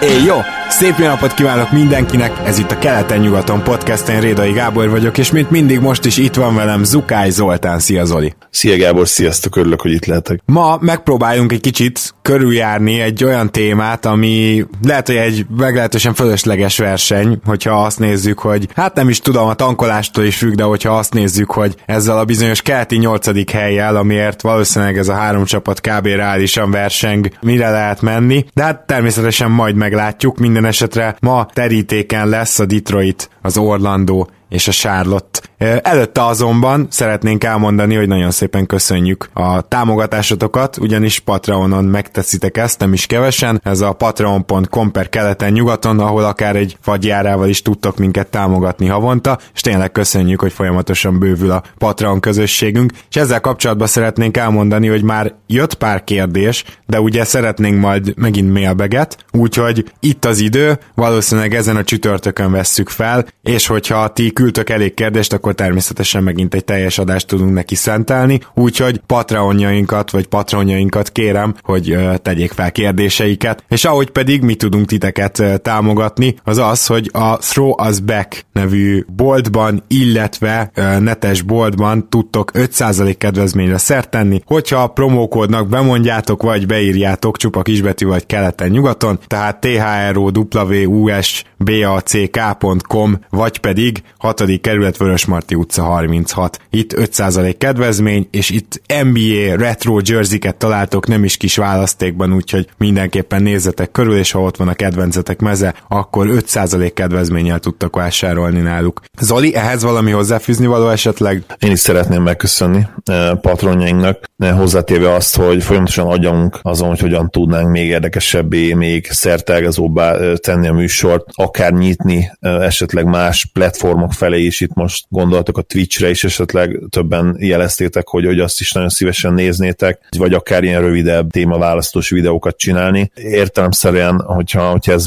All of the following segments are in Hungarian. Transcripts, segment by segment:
Éj, jó! Szép jó napot kívánok mindenkinek, ez itt a Keleten-nyugaton podcast, én Rédai Gábor vagyok, és mint mindig most is itt van velem Zukály Zoltán. Szia Zoli! Szia Gábor, sziasztok, örülök, hogy itt lehetek. Ma megpróbáljunk egy kicsit körüljárni egy olyan témát, ami lehet, hogy egy meglehetősen fölösleges verseny, hogyha azt nézzük, hogy hát nem is tudom, a tankolástól is függ, de hogyha azt nézzük, hogy ezzel a bizonyos keleti nyolcadik helyjel, amiért valószínűleg ez a három csapat kb. reálisan verseng, mire lehet menni, de hát természetesen majd meglátjuk, minden esetre ma terítéken lesz a Detroit, az Orlando és a Charlotte. Előtte azonban szeretnénk elmondani, hogy nagyon szépen köszönjük a támogatásotokat, ugyanis Patreonon megteszitek ezt, nem is kevesen. Ez a patreon.com per keleten nyugaton, ahol akár egy fagyjárával is tudtok minket támogatni havonta, és tényleg köszönjük, hogy folyamatosan bővül a Patreon közösségünk. És ezzel kapcsolatban szeretnénk elmondani, hogy már jött pár kérdés, de ugye szeretnénk majd megint mailbeget, úgyhogy itt az idő, valószínűleg ezen a csütörtökön vesszük fel, és hogyha ti küldtök elég kérdést, akkor természetesen megint egy teljes adást tudunk neki szentelni, úgyhogy patronjainkat vagy patronjainkat kérem, hogy tegyék fel kérdéseiket, és ahogy pedig mi tudunk titeket támogatni, az az, hogy a Throw Us Back nevű boltban, illetve netes boltban tudtok 5% kedvezményre szert tenni, hogyha a promókódnak bemondjátok, vagy beírjátok csupa kisbetű vagy keleten-nyugaton, tehát THROWUS back.com, vagy pedig 6. kerület Vörösmarty utca 36. Itt 5% kedvezmény, és itt NBA retro jersey-ket találtok nem is kis választékban, úgyhogy mindenképpen nézzetek körül, és ha ott van a kedvencetek meze, akkor 5% kedvezménnyel tudtak vásárolni náluk. Zoli, ehhez valami hozzáfűzni való esetleg? Én is szeretném megköszönni eh, patronjainknak, eh, hozzátéve azt, hogy folyamatosan agyunk azon, hogy hogyan tudnánk még érdekesebbé, még szertelgazóbbá eh, tenni a műsort, akár nyitni esetleg más platformok felé is, itt most gondoltok a Twitchre is, esetleg többen jeleztétek, hogy, hogy azt is nagyon szívesen néznétek, vagy akár ilyen rövidebb témaválasztós videókat csinálni. Értelemszerűen, hogyha, hogyha ez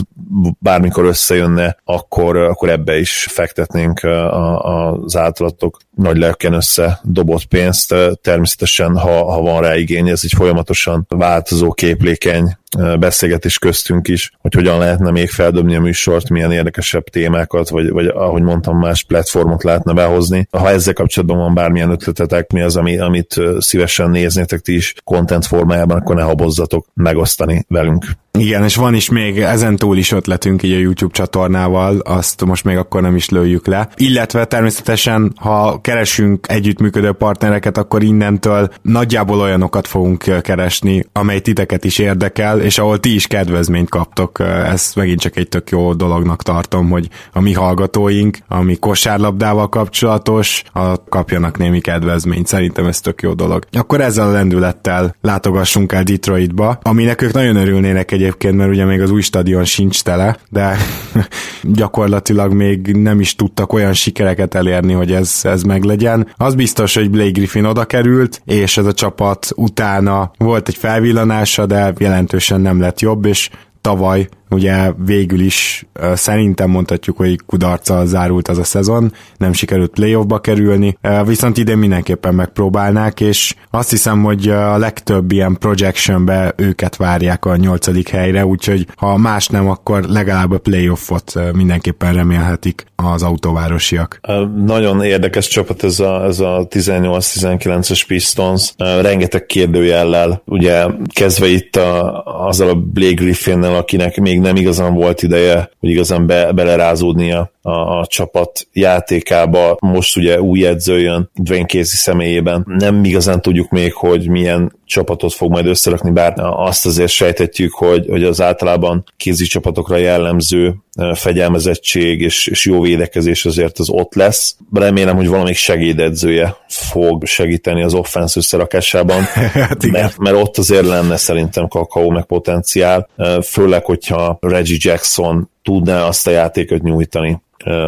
bármikor összejönne, akkor, akkor ebbe is fektetnénk a, a, az általatok nagy lelken össze dobott pénzt. Természetesen, ha, ha van rá igény, ez egy folyamatosan változó képlékeny beszélgetés köztünk is, hogy hogyan lehetne még feldobni a műsort, milyen érdekesebb témákat, vagy, vagy ahogy mondtam, más platformot lehetne behozni. Ha ezzel kapcsolatban van bármilyen ötletetek, mi az, ami, amit szívesen néznétek ti is content formájában, akkor ne habozzatok megosztani velünk. Igen, és van is még ezen túl is ötletünk így a YouTube csatornával, azt most még akkor nem is lőjük le. Illetve természetesen, ha keresünk együttműködő partnereket, akkor innentől nagyjából olyanokat fogunk keresni, amely titeket is érdekel, és ahol ti is kedvezményt kaptok. Ezt megint csak egy tök jó dolognak tartom, hogy a mi hallgatóink, ami kosárlabdával kapcsolatos, a kapjanak némi kedvezményt. Szerintem ez tök jó dolog. Akkor ezzel a lendülettel látogassunk el Detroitba, aminek ők nagyon örülnének egyébként, mert ugye még az új stadion sincs tele, de gyakorlatilag még nem is tudtak olyan sikereket elérni, hogy ez, ez meglegyen. Az biztos, hogy Blake Griffin oda került, és ez a csapat utána volt egy felvillanása, de jelentősen nem lett jobb, és tavaly ugye végül is szerintem mondhatjuk, hogy kudarccal zárult az a szezon, nem sikerült playoffba kerülni, viszont idén mindenképpen megpróbálnák, és azt hiszem, hogy a legtöbb ilyen projectionbe őket várják a nyolcadik helyre, úgyhogy ha más nem, akkor legalább a playoffot mindenképpen remélhetik az autóvárosiak. Nagyon érdekes csapat ez a, ez a 18-19-es Pistons, rengeteg kérdőjellel, ugye kezdve itt a, azzal a Blake Griffinnel, akinek még nem igazán volt ideje, hogy igazán be, belerázódnia a, a csapat játékába. Most ugye új edző jön Dwayne Casey személyében. Nem igazán tudjuk még, hogy milyen csapatot fog majd összerakni, bár azt azért sejtetjük, hogy, hogy az általában kézi csapatokra jellemző fegyelmezettség és, és jó védekezés azért az ott lesz. Remélem, hogy valamelyik segédedzője fog segíteni az offensz összerakásában, hát mert, mert ott azért lenne szerintem kakaó meg potenciál, főleg, hogyha Reggie Jackson tudná azt a játékot nyújtani,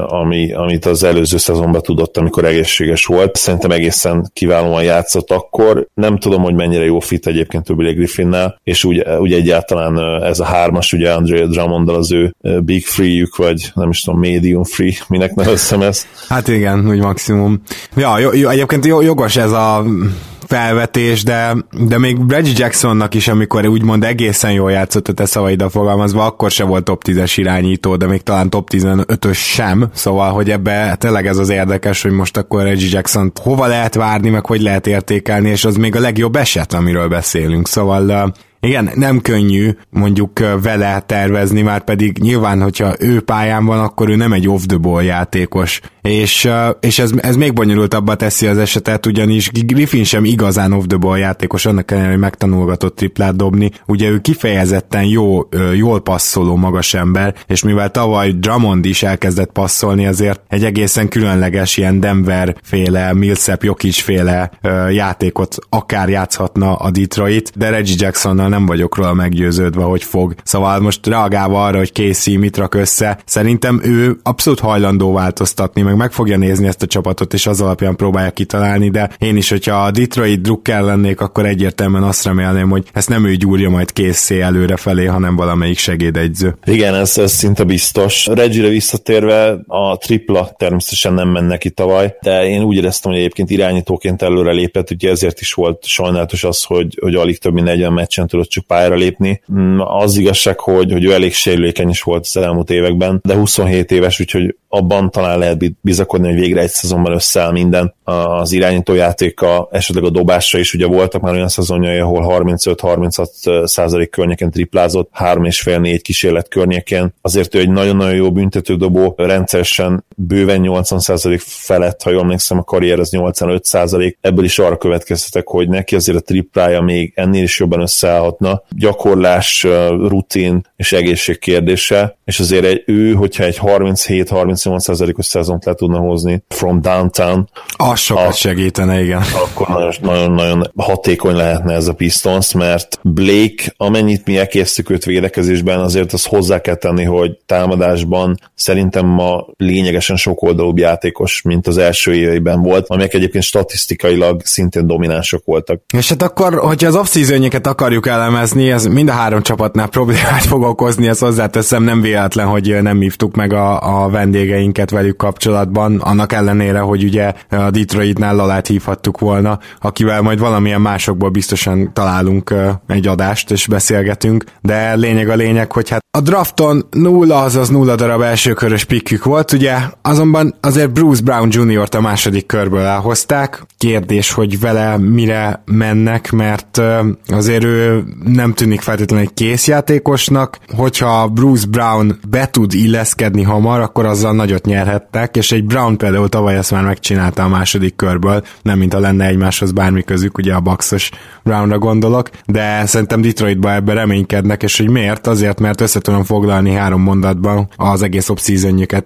ami, amit az előző szezonban tudott, amikor egészséges volt. Szerintem egészen kiválóan játszott akkor. Nem tudom, hogy mennyire jó fit egyébként Billy Griffinnel, és úgy, úgy egyáltalán ez a hármas, ugye Andrea drummond az ő big free-jük, vagy nem is tudom, medium free, minek nevezzem ezt. Hát igen, úgy maximum. Ja, jó, jó, egyébként jogos ez a felvetés, de, de még Reggie Jacksonnak is, amikor úgymond egészen jól játszott a te szavaidra fogalmazva, akkor se volt top 10-es irányító, de még talán top 15-ös sem, szóval, hogy ebbe tényleg ez az érdekes, hogy most akkor Reggie Jackson hova lehet várni, meg hogy lehet értékelni, és az még a legjobb eset, amiről beszélünk, szóval igen, nem könnyű mondjuk vele tervezni, már pedig nyilván, hogyha ő pályán van, akkor ő nem egy off-the-ball játékos. És, és ez, ez még bonyolultabbá teszi az esetet, ugyanis Griffin sem igazán off-the-ball játékos, annak ellenére, hogy megtanulgatott triplát dobni. Ugye ő kifejezetten jó, jól passzoló magas ember, és mivel tavaly Drummond is elkezdett passzolni, azért egy egészen különleges ilyen Denver féle, Millsap Jokic féle játékot akár játszhatna a Detroit, de Reggie Jacksonnal nem vagyok róla meggyőződve, hogy fog. Szóval most reagálva arra, hogy Casey mit rak össze, szerintem ő abszolút hajlandó változtatni, meg meg fogja nézni ezt a csapatot, és az alapján próbálja kitalálni, de én is, hogyha a Detroit drukker lennék, akkor egyértelműen azt remélném, hogy ezt nem ő gyúrja majd készé előre felé, hanem valamelyik segédegyző. Igen, ez, ez szinte biztos. Reggie-re visszatérve a tripla természetesen nem menne ki tavaly, de én úgy éreztem, hogy egyébként irányítóként előre lépett, ugye ezért is volt sajnálatos az, hogy, hogy alig több mint 40 meccsen tudott csak pályára lépni. Mm, az igazság, hogy, hogy ő elég sérülékeny is volt az elmúlt években, de 27 éves, úgyhogy abban talán lehet bizakodni, hogy végre egy szezonban összeáll minden. Az irányítójátéka, esetleg a dobásra is ugye voltak már olyan szezonjai, ahol 35-36 százalék környéken triplázott, 3,5-4 kísérlet környékén. Azért ő egy nagyon-nagyon jó büntetődobó, rendszeresen bőven 80 százalék felett, ha jól emlékszem, a karrier az 85 százalék. Ebből is arra következtetek, hogy neki azért a triplája még ennél is jobban összeállhatna. Gyakorlás, rutin és egészség kérdése, és azért egy, ő, hogyha egy 37-38%-os szezont le tudna hozni from downtown, az sokat a, segítene, igen. Akkor nagyon-nagyon hatékony lehetne ez a Pistons, mert Blake, amennyit mi elkésztük őt védekezésben, azért azt hozzá kell tenni, hogy támadásban szerintem ma lényegesen sokoldalúbb játékos, mint az első éveiben volt, amelyek egyébként statisztikailag szintén dominánsok voltak. És hát akkor, hogyha az off akarjuk elemezni, ez mind a három csapatnál problémát fog okozni, ezt hozzáteszem, nem véletlen, hogy nem hívtuk meg a, a vendégeinket velük kapcsolatban, annak ellenére, hogy ugye a Detroitnál Lalát hívhattuk volna, akivel majd valamilyen másokból biztosan találunk egy adást, és beszélgetünk, de lényeg a lényeg, hogy hát a drafton nulla, azaz nulla darab elsőkörös pikkük volt, ugye, azonban azért Bruce Brown Jr.-t a második körből elhozták. Kérdés, hogy vele mire mennek, mert azért ő nem tűnik feltétlenül egy készjátékosnak, hogyha Bruce Brown be tud illeszkedni hamar, akkor azzal nagyot nyerhettek, és egy Brown például tavaly ezt már megcsinálta a második körből, nem mint a lenne egymáshoz bármi közük, ugye a Baxos Brownra gondolok, de szerintem Detroitba ebbe reménykednek, és hogy miért? Azért, mert össze foglalni három mondatban az egész off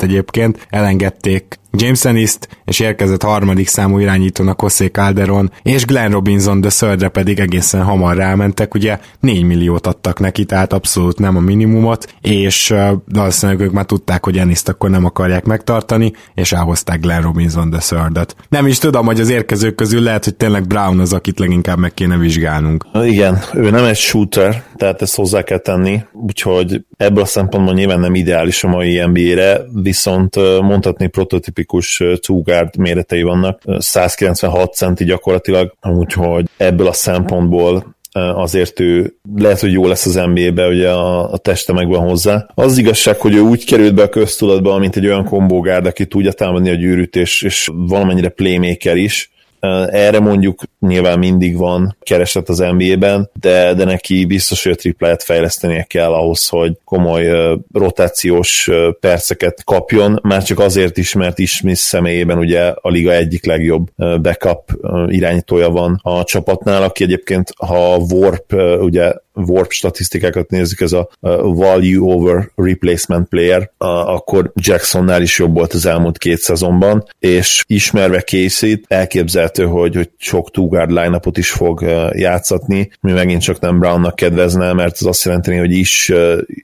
egyébként, elengedték James Ennis-t, és érkezett harmadik számú irányítónak José Calderon, és Glenn Robinson de Sördre pedig egészen hamar rámentek, ugye 4 milliót adtak neki, tehát abszolút nem a minimumot, és valószínűleg ők már tudták, hogy Ennis-t akkor nem akarják megtartani, és elhozták Glenn Robinson de Sördöt. Nem is tudom, hogy az érkezők közül lehet, hogy tényleg Brown az, akit leginkább meg kéne vizsgálnunk. Igen, ő nem egy shooter, tehát ezt hozzá kell tenni, úgyhogy ebből a szempontból nyilván nem ideális a mai NBA-re, viszont mondhatni prototipikus two guard méretei vannak, 196 centi gyakorlatilag, úgyhogy ebből a szempontból azért ő lehet, hogy jó lesz az NBA-be, ugye a, a teste megvan hozzá. Az igazság, hogy ő úgy került be a köztudatba, mint egy olyan kombógárd, aki tudja támadni a gyűrűt, és, és valamennyire playmaker is, erre mondjuk nyilván mindig van kereslet az NBA-ben, de, de neki biztos, hogy a tripláját fejlesztenie kell ahhoz, hogy komoly rotációs perceket kapjon, már csak azért is, mert Ismith személyében ugye a liga egyik legjobb backup irányítója van a csapatnál, aki egyébként ha Warp ugye warp statisztikákat nézzük, ez a value over replacement player, akkor Jacksonnál is jobb volt az elmúlt két szezonban, és ismerve Casey-t, elképzelhető, hogy, hogy sok two-guard line is fog játszatni, mi megint csak nem Brownnak kedvezne, mert az azt jelenteni, hogy is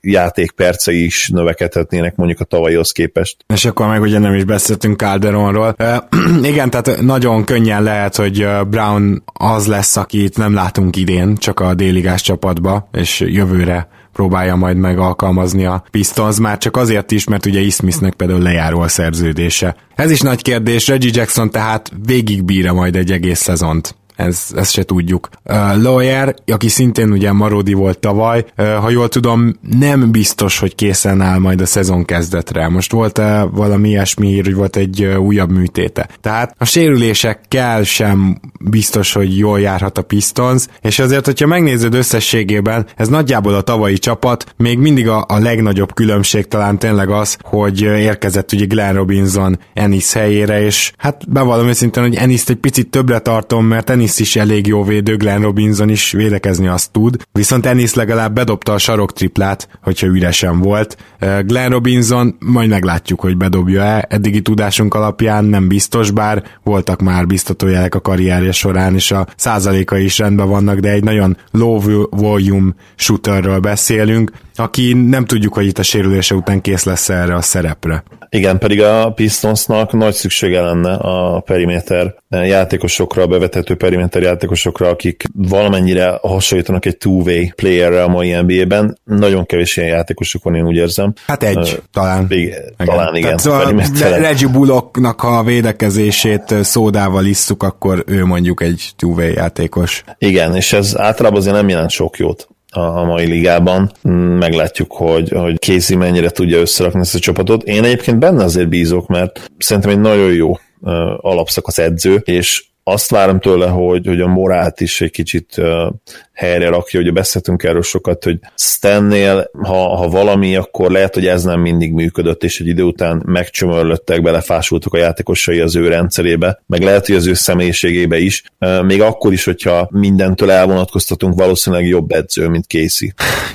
játékpercei is növekedhetnének mondjuk a tavalyhoz képest. És akkor meg ugye nem is beszéltünk Calderonról. igen, tehát nagyon könnyen lehet, hogy Brown az lesz, akit nem látunk idén, csak a déligás csapat csapatba, és jövőre próbálja majd meg alkalmazni a Pistons, már csak azért is, mert ugye Ismithnek például lejáró a szerződése. Ez is nagy kérdés, Reggie Jackson tehát végigbírja majd egy egész szezont ez, ezt se tudjuk. Uh, Lawyer, aki szintén ugye Marodi volt tavaly, uh, ha jól tudom, nem biztos, hogy készen áll majd a szezon kezdetre. Most volt-e valami ilyesmi hír, hogy volt egy uh, újabb műtéte. Tehát a sérülésekkel sem biztos, hogy jól járhat a Pistons, és azért, hogyha megnézed összességében, ez nagyjából a tavalyi csapat, még mindig a, a legnagyobb különbség talán tényleg az, hogy érkezett ugye Glenn Robinson Ennis helyére, és hát bevallom őszintén, hogy Ennis egy picit többre tartom, mert Ennis Ennis is elég jó védő, Glenn Robinson is védekezni azt tud, viszont Ennis legalább bedobta a sarok triplát, hogyha üresen volt. Glenn Robinson majd meglátjuk, hogy bedobja-e, eddigi tudásunk alapján nem biztos, bár voltak már biztatójelek a karrierje során, és a százaléka is rendben vannak, de egy nagyon low volume shooterről beszélünk, aki nem tudjuk, hogy itt a sérülése után kész lesz erre a szerepre. Igen, pedig a Pistonsnak nagy szüksége lenne a periméter játékosokra, a bevethető periméter játékosokra, akik valamennyire hasonlítanak egy two-way playerre a mai NBA-ben. Nagyon kevés ilyen játékosok van, én úgy érzem. Hát egy, uh, talán. Még, talán igen. Tehát, Reggie Bullocknak a védekezését szódával isszuk, akkor ő mondjuk egy two-way játékos. Igen, és ez általában azért nem jelent sok jót a mai ligában. Meglátjuk, hogy, hogy Casey mennyire tudja összerakni ezt a csapatot. Én egyébként benne azért bízok, mert szerintem egy nagyon jó alapszakasz edző, és azt várom tőle, hogy, hogy a morát is egy kicsit uh, helyre rakja, ugye beszéltünk erről sokat, hogy Stannél, ha, ha valami, akkor lehet, hogy ez nem mindig működött, és egy idő után megcsömörlöttek, belefásultak a játékosai az ő rendszerébe, meg lehet, hogy az ő személyiségébe is, uh, még akkor is, hogyha mindentől elvonatkoztatunk, valószínűleg jobb edző, mint Casey.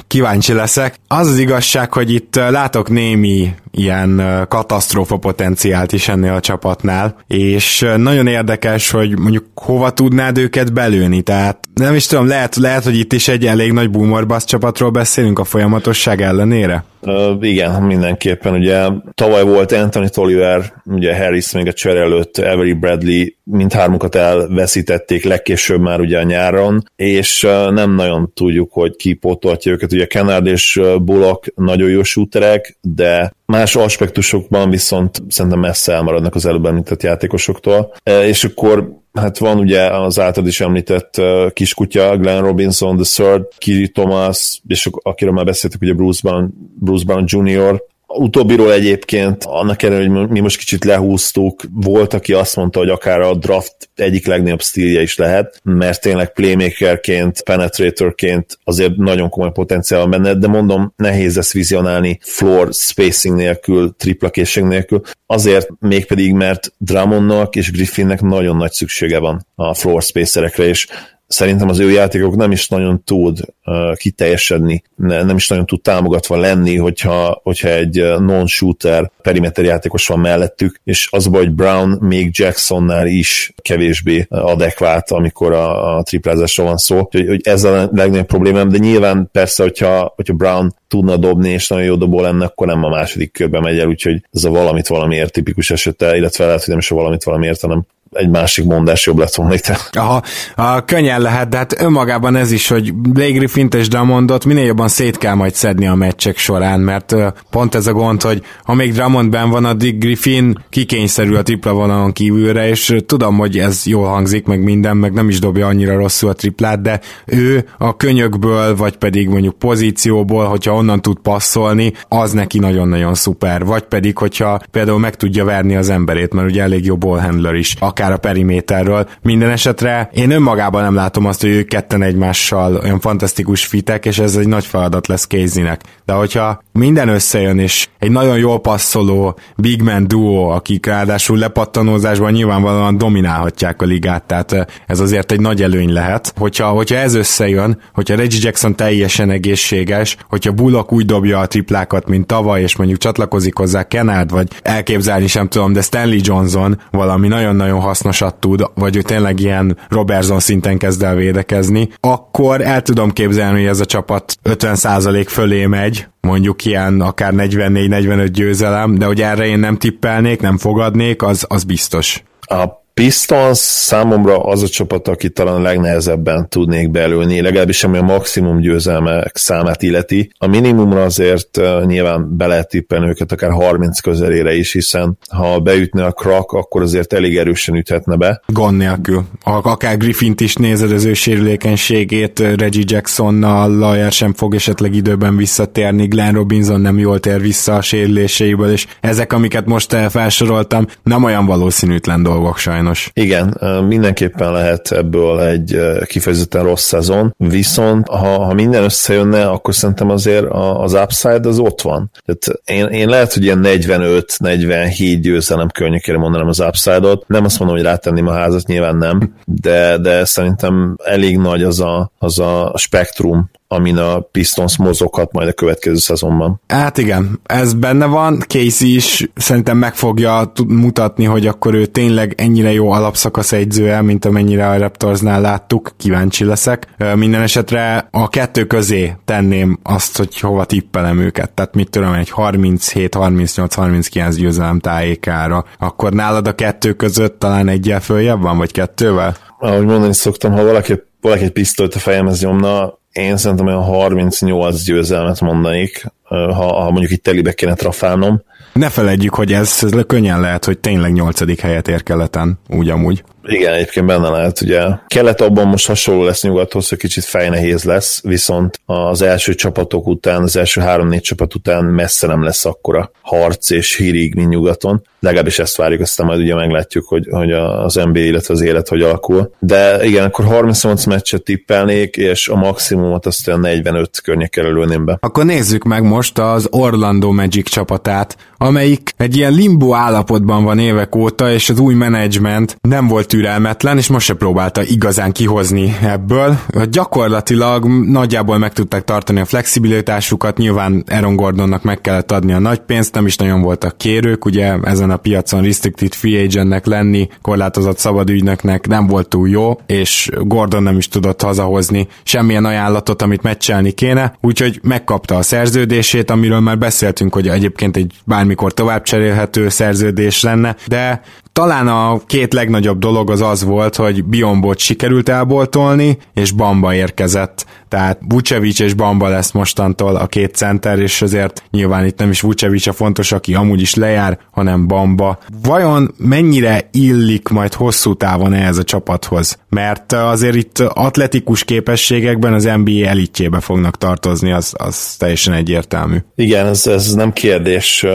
Kíváncsi leszek. Az az igazság, hogy itt látok némi ilyen katasztrófa potenciált is ennél a csapatnál, és nagyon érdekes, hogy mondjuk hova tudnád őket belőni, tehát nem is tudom, lehet, lehet, hogy itt is egy elég nagy boomer csapatról beszélünk a folyamatosság ellenére? Uh, igen, mindenképpen. Ugye tavaly volt Anthony Tolliver, ugye Harris még a csere előtt, Avery Bradley, mindhármukat elveszítették legkésőbb már ugye a nyáron, és nem nagyon tudjuk, hogy ki pótolhatja őket. Ugye Kennard és Bullock nagyon jó shooterek, de más aspektusokban viszont szerintem messze elmaradnak az előbb említett játékosoktól. Uh, és akkor hát van ugye az általad is említett uh, kiskutya, Glenn Robinson, The Third, Kiri Thomas, és akiről már beszéltük, ugye Bruce Brown, Bruce Brown Jr., Utóbbiról egyébként, annak ellenére, hogy mi most kicsit lehúztuk, volt, aki azt mondta, hogy akár a draft egyik legnagyobb stílje is lehet, mert tényleg playmakerként, penetratorként azért nagyon komoly potenciál van benne, de mondom, nehéz ezt vizionálni floor spacing nélkül, triplakészség nélkül, azért mégpedig, mert Drummondnak és Griffinnek nagyon nagy szüksége van a floor spacerekre, és szerintem az ő játékok nem is nagyon tud uh, kiteljesedni, ne, nem is nagyon tud támogatva lenni, hogyha, hogyha egy non-shooter perimeter játékos van mellettük, és az hogy Brown még Jacksonnál is kevésbé adekvát, amikor a, a triplázásról van szó, hogy, hogy ez a legnagyobb problémám, de nyilván persze, hogyha, hogyha Brown tudna dobni, és nagyon jó dobó lenne, akkor nem a második körbe megy el, úgyhogy ez a valamit valamiért tipikus esete, illetve lehet, hogy nem is a valamit valamiért, hanem egy másik mondás jobb lett volna itt. Aha, a, könnyen lehet, de hát önmagában ez is, hogy Blake Griffin és Drummondot minél jobban szét kell majd szedni a meccsek során, mert pont ez a gond, hogy amíg Drummond ben van, addig Griffin kikényszerül a tripla vonalon kívülre, és tudom, hogy ez jól hangzik, meg minden, meg nem is dobja annyira rosszul a triplát, de ő a könyökből, vagy pedig mondjuk pozícióból, hogyha onnan tud passzolni, az neki nagyon-nagyon szuper. Vagy pedig, hogyha például meg tudja verni az emberét, mert ugye elég jó ballhandler is, akár a periméterről. Minden esetre én önmagában nem látom azt, hogy ők ketten egymással olyan fantasztikus fitek, és ez egy nagy feladat lesz Casey-nek. De hogyha minden összejön, és egy nagyon jól passzoló big man duo, akik ráadásul lepattanózásban nyilvánvalóan dominálhatják a ligát, tehát ez azért egy nagy előny lehet. Hogyha, hogyha ez összejön, hogyha Reggie Jackson teljesen egészséges, hogyha Bullock úgy dobja a triplákat, mint tavaly, és mondjuk csatlakozik hozzá Kenard, vagy elképzelni sem tudom, de Stanley Johnson valami nagyon-nagyon hasznosat tud, vagy ő tényleg ilyen Robertson szinten kezd el védekezni, akkor el tudom képzelni, hogy ez a csapat 50% fölé megy, mondjuk ilyen akár 44-45 győzelem, de hogy erre én nem tippelnék, nem fogadnék, az, az biztos. A Pistons számomra az a csapat, aki talán legnehezebben tudnék belülni, legalábbis ami a maximum győzelmek számát illeti. A minimumra azért nyilván be lehet tippelni őket akár 30 közelére is, hiszen ha beütne a krak, akkor azért elég erősen üthetne be. Gond nélkül. Akár Griffint is nézed az ő sérülékenységét, Reggie Jacksonnal, Lajer sem fog esetleg időben visszatérni, Glenn Robinson nem jól tér vissza a sérüléseiből, és ezek, amiket most felsoroltam, nem olyan valószínűtlen dolgok sajnos sajnos. Igen, mindenképpen lehet ebből egy kifejezetten rossz szezon, viszont ha, ha minden összejönne, akkor szerintem azért az upside az ott van. Tehát én, én lehet, hogy ilyen 45-47 győzelem környékére mondanám az upside-ot. Nem azt mondom, hogy rátenném a házat, nyilván nem, de, de szerintem elég nagy az a, az a spektrum, amin a Pistons mozoghat majd a következő szezonban. Hát igen, ez benne van, Casey is szerintem meg fogja mutatni, hogy akkor ő tényleg ennyire jó alapszakasz egyzője, mint amennyire a Raptorsnál láttuk, kíváncsi leszek. Minden esetre a kettő közé tenném azt, hogy hova tippelem őket, tehát mit tudom, egy 37, 38, 39 győzelem tájékára, akkor nálad a kettő között talán egyel följebb van, vagy kettővel? Ahogy mondani szoktam, ha valaki, valaki egy pisztolyt a fejemhez nyomna, én szerintem olyan 38 győzelmet mondanék, ha, ha mondjuk itt telibe kéne trafálnom. Ne feledjük, hogy ez, ez könnyen lehet, hogy tényleg nyolcadik helyet ér keleten, úgy amúgy. Igen, egyébként benne lehet, ugye kelet abban most hasonló lesz nyugathoz, hogy kicsit fejnehéz lesz, viszont az első csapatok után, az első három-négy csapat után messze nem lesz akkora harc és hírig, mint nyugaton. Legalábbis ezt várjuk, aztán majd ugye meglátjuk, hogy, hogy az NBA, illetve az élet hogy alakul. De igen, akkor 38 meccset tippelnék, és a maximumot azt olyan 45 környékkel előném be. Akkor nézzük meg most az Orlando Magic csapatát, amelyik egy ilyen limbo állapotban van évek óta, és az új menedzsment nem volt türelmetlen, és most se próbálta igazán kihozni ebből. Gyakorlatilag nagyjából meg tudták tartani a flexibilitásukat, nyilván Aaron Gordonnak meg kellett adni a nagy pénzt, nem is nagyon voltak kérők, ugye ezen a piacon restricted free agentnek lenni, korlátozott szabad ügynöknek nem volt túl jó, és Gordon nem is tudott hazahozni semmilyen ajánlatot, amit meccselni kéne, úgyhogy megkapta a szerződését, amiről már beszéltünk, hogy egyébként egy bármikor tovább cserélhető szerződés lenne, de talán a két legnagyobb dolog az az volt, hogy Biombot sikerült elboltolni, és Bamba érkezett. Tehát Vucevic és Bamba lesz mostantól a két center, és azért nyilván itt nem is Vucevic a fontos, aki amúgy is lejár, hanem Bamba. Vajon mennyire illik majd hosszú távon ehhez a csapathoz? Mert azért itt atletikus képességekben az NBA elitjébe fognak tartozni, az, az teljesen egyértelmű. Igen, ez, ez nem kérdés.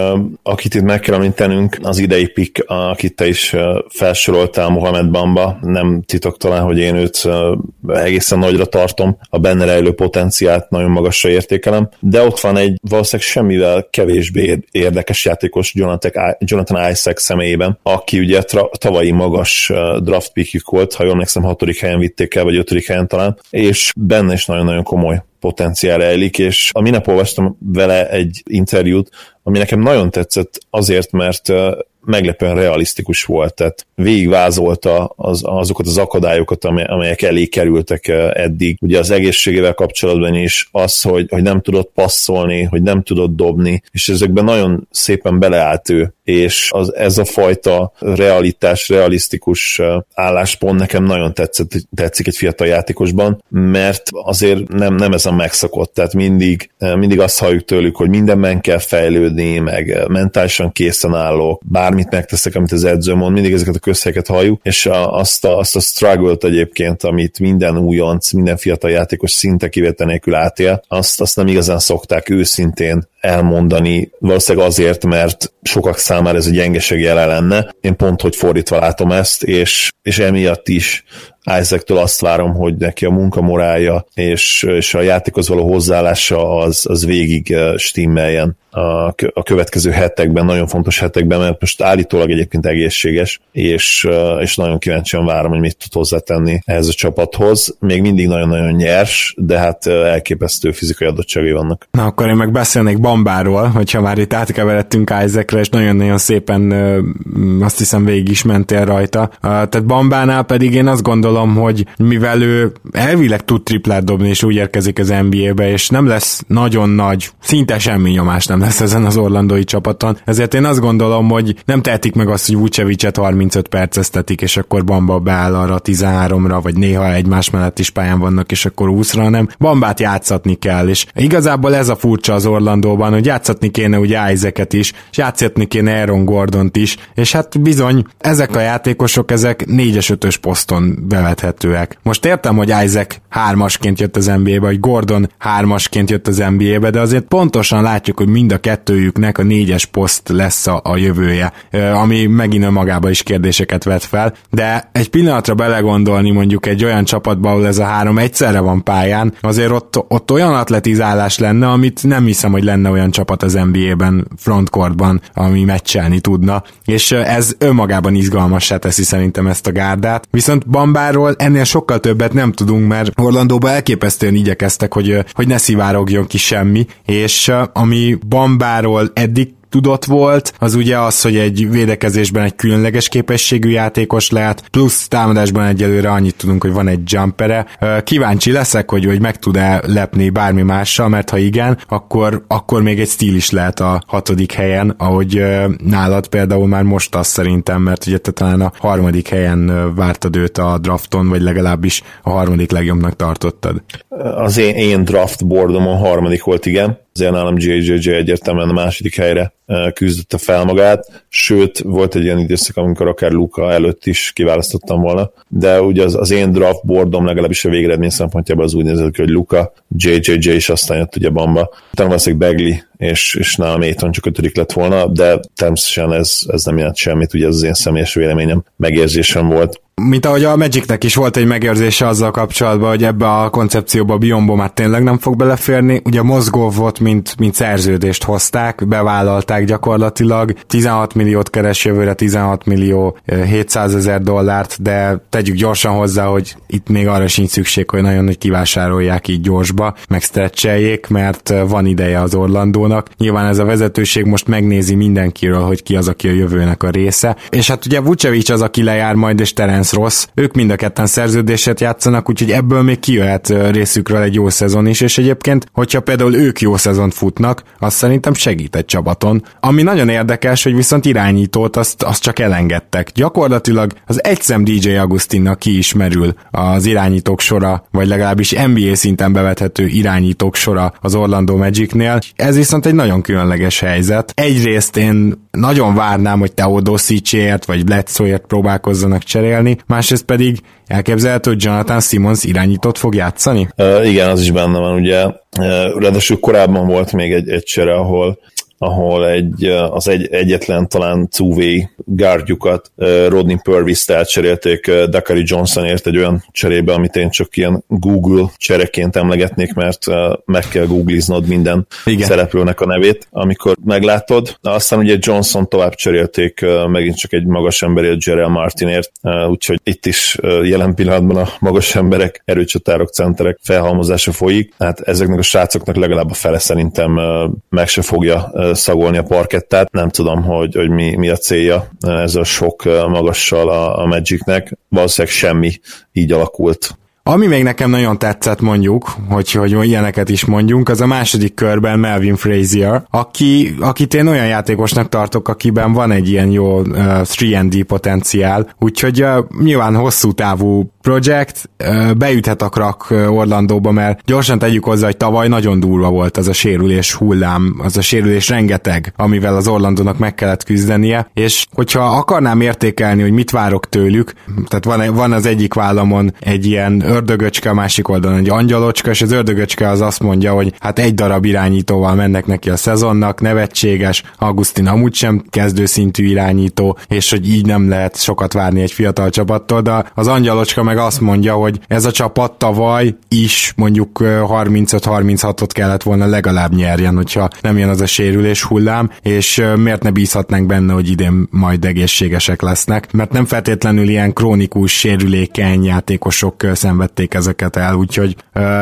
Akit itt meg kell említenünk, az idei pick, akit te is felsoroltál, Mohamed Bamba, nem titok talán, hogy én őt egészen nagyra tartom, a benne rejlő potenciált nagyon magasra értékelem, de ott van egy valószínűleg semmivel kevésbé érdekes játékos Jonathan, Isaac személyében, aki ugye tra- tavalyi magas draft pickjük volt, ha jól emlékszem, hatodik helyen vitték el, vagy ötödik helyen talán, és benne is nagyon-nagyon komoly potenciál ellik, és a minap olvastam vele egy interjút, ami nekem nagyon tetszett azért, mert meglepően realisztikus volt, tehát végigvázolta az, azokat az akadályokat, amelyek elé kerültek eddig. Ugye az egészségével kapcsolatban is az, hogy, hogy nem tudott passzolni, hogy nem tudott dobni, és ezekben nagyon szépen beleállt ő, és az, ez a fajta realitás, realisztikus álláspont nekem nagyon tetszett, tetszik egy fiatal játékosban, mert azért nem, nem ez a megszokott, tehát mindig, mindig azt halljuk tőlük, hogy mindenben kell fejlődni, meg mentálisan készen állok, bármit megteszek, amit az edző mond, mindig ezeket a közhelyeket halljuk, és a, azt, a, azt a struggle-t egyébként, amit minden újonc, minden fiatal játékos szinte kivétel nélkül átél, azt, azt nem igazán szokták őszintén elmondani, valószínűleg azért, mert sokak számára ez egy gyengeség jele lenne. Én pont, hogy fordítva látom ezt, és, és emiatt is Isaac-től azt várom, hogy neki a munkamorálja és, és a játékhoz való hozzáállása az, az végig eh, stimmeljen a, következő hetekben, nagyon fontos hetekben, mert most állítólag egyébként egészséges, és, eh, és nagyon kíváncsian várom, hogy mit tud hozzátenni ehhez a csapathoz. Még mindig nagyon-nagyon nyers, de hát eh, elképesztő fizikai adottságai vannak. Na akkor én meg beszélnék Bambáról, hogyha már itt átkeveredtünk Isaacre, és nagyon-nagyon szépen azt hiszem végig is mentél rajta. Tehát Bambánál pedig én azt gondolom, gondolom, hogy mivel ő elvileg tud triplát dobni, és úgy érkezik az NBA-be, és nem lesz nagyon nagy, szinte semmi nyomás nem lesz ezen az orlandói csapaton, ezért én azt gondolom, hogy nem tehetik meg azt, hogy Vucevicet 35 perceztetik, és akkor Bamba beáll arra 13-ra, vagy néha egymás mellett is pályán vannak, és akkor 20-ra, hanem Bambát játszatni kell, és igazából ez a furcsa az Orlandóban, hogy játszatni kéne ugye Isaac-et is, és játszatni kéne Aaron Gordont is, és hát bizony, ezek a játékosok, ezek 4-es, 5-ös poszton bevethetőek. Most értem, hogy Isaac hármasként jött az NBA-be, vagy Gordon hármasként jött az NBA-be, de azért pontosan látjuk, hogy mind a kettőjüknek a négyes poszt lesz a, a jövője, ami megint önmagában is kérdéseket vet fel, de egy pillanatra belegondolni mondjuk egy olyan csapatba, ahol ez a három egyszerre van pályán, azért ott, ott olyan atletizálás lenne, amit nem hiszem, hogy lenne olyan csapat az NBA-ben, frontcourtban, ami meccselni tudna, és ez önmagában izgalmassá teszi szerintem ezt a gárdát. Viszont Bambáról Orlandóról ennél sokkal többet nem tudunk, mert Orlandóba elképesztően igyekeztek, hogy, hogy ne szivárogjon ki semmi, és ami Bambáról eddig tudott volt, az ugye az, hogy egy védekezésben egy különleges képességű játékos lehet, plusz támadásban egyelőre annyit tudunk, hogy van egy jumpere. Kíváncsi leszek, hogy, hogy meg tud-e lepni bármi mással, mert ha igen, akkor, akkor még egy stíl is lehet a hatodik helyen, ahogy nálad például már most az szerintem, mert ugye te talán a harmadik helyen vártad őt a drafton, vagy legalábbis a harmadik legjobbnak tartottad. Az én, én draft boardom a harmadik volt, igen azért nálam JJJ egyértelműen a második helyre küzdötte fel magát, sőt, volt egy ilyen időszak, amikor akár Luka előtt is kiválasztottam volna, de ugye az, az én draft boardom legalábbis a végeredmény szempontjából az úgy nézett hogy Luka, JJJ és aztán jött ugye Bamba. Utána valószínűleg Bagley és, és nálam Aiton csak ötödik lett volna, de természetesen ez, ez nem jelent semmit, ugye ez az én személyes véleményem, megérzésem volt mint ahogy a Magicnek is volt egy megérzése azzal kapcsolatban, hogy ebbe a koncepcióba a Biombo már tényleg nem fog beleférni. Ugye a volt, mint, mint szerződést hozták, bevállalták gyakorlatilag. 16 milliót keres jövőre, 16 millió 700 ezer dollárt, de tegyük gyorsan hozzá, hogy itt még arra sincs szükség, hogy nagyon hogy kivásárolják így gyorsba, meg mert van ideje az Orlandónak. Nyilván ez a vezetőség most megnézi mindenkiről, hogy ki az, aki a jövőnek a része. És hát ugye Vucevic az, aki lejár majd, és Terence rossz. Ők mind a ketten szerződéset játszanak, úgyhogy ebből még kijöhet részükről egy jó szezon is, és egyébként, hogyha például ők jó szezont futnak, az szerintem segít egy csapaton. Ami nagyon érdekes, hogy viszont irányítót azt, azt csak elengedtek. Gyakorlatilag az egyszem DJ Agustinnak ki is merül az irányítók sora, vagy legalábbis NBA szinten bevethető irányítók sora az Orlando Magicnél. Ez viszont egy nagyon különleges helyzet. Egyrészt én nagyon várnám, hogy Teodosicért vagy Bledsoeért próbálkozzanak cserélni, másrészt pedig elképzelhető, hogy Jonathan Simmons irányított fog játszani? Uh, igen, az is benne van, ugye. Uh, ráadásul korábban volt még egy, egy csere, ahol ahol egy, az egy, egyetlen talán two gárdjukat Rodney Purvis-t elcserélték Dakari Johnsonért egy olyan cserébe, amit én csak ilyen Google csereként emlegetnék, mert meg kell googliznod minden Igen. szereplőnek a nevét, amikor meglátod. Aztán ugye Johnson tovább cserélték megint csak egy magas emberért, Jerel Martinért, úgyhogy itt is jelen pillanatban a magas emberek, erőcsatárok, centerek felhalmozása folyik. Hát ezeknek a srácoknak legalább a fele szerintem meg se fogja szagolni a parkettát. Nem tudom, hogy, hogy mi, mi a célja ez a sok magassal a, a Magicnek. Valószínűleg semmi így alakult Ami még nekem nagyon tetszett mondjuk, hogy, hogy ilyeneket is mondjunk, az a második körben Melvin Frazier, aki, akit én olyan játékosnak tartok, akiben van egy ilyen jó uh, 3D potenciál, úgyhogy uh, nyilván hosszú távú projekt, uh, beüthet a krak Orlandóba, mert gyorsan tegyük hozzá, hogy tavaly nagyon durva volt az a sérülés hullám, az a sérülés rengeteg, amivel az Orlandónak meg kellett küzdenie, és hogyha akarnám értékelni, hogy mit várok tőlük, tehát van, van az egyik vállamon egy ilyen ördögöcske, a másik oldalon egy angyalocska, és az ördögöcske az azt mondja, hogy hát egy darab irányítóval mennek neki a szezonnak, nevetséges, Augustin amúgy sem kezdőszintű irányító, és hogy így nem lehet sokat várni egy fiatal csapattól, de az angyalocska meg azt mondja, hogy ez a csapat tavaly is mondjuk 35-36-ot kellett volna legalább nyerjen, hogyha nem jön az a sérülés hullám, és miért ne bízhatnánk benne, hogy idén majd egészségesek lesznek, mert nem feltétlenül ilyen krónikus, sérülékeny játékosok szenvedték ezeket el, úgyhogy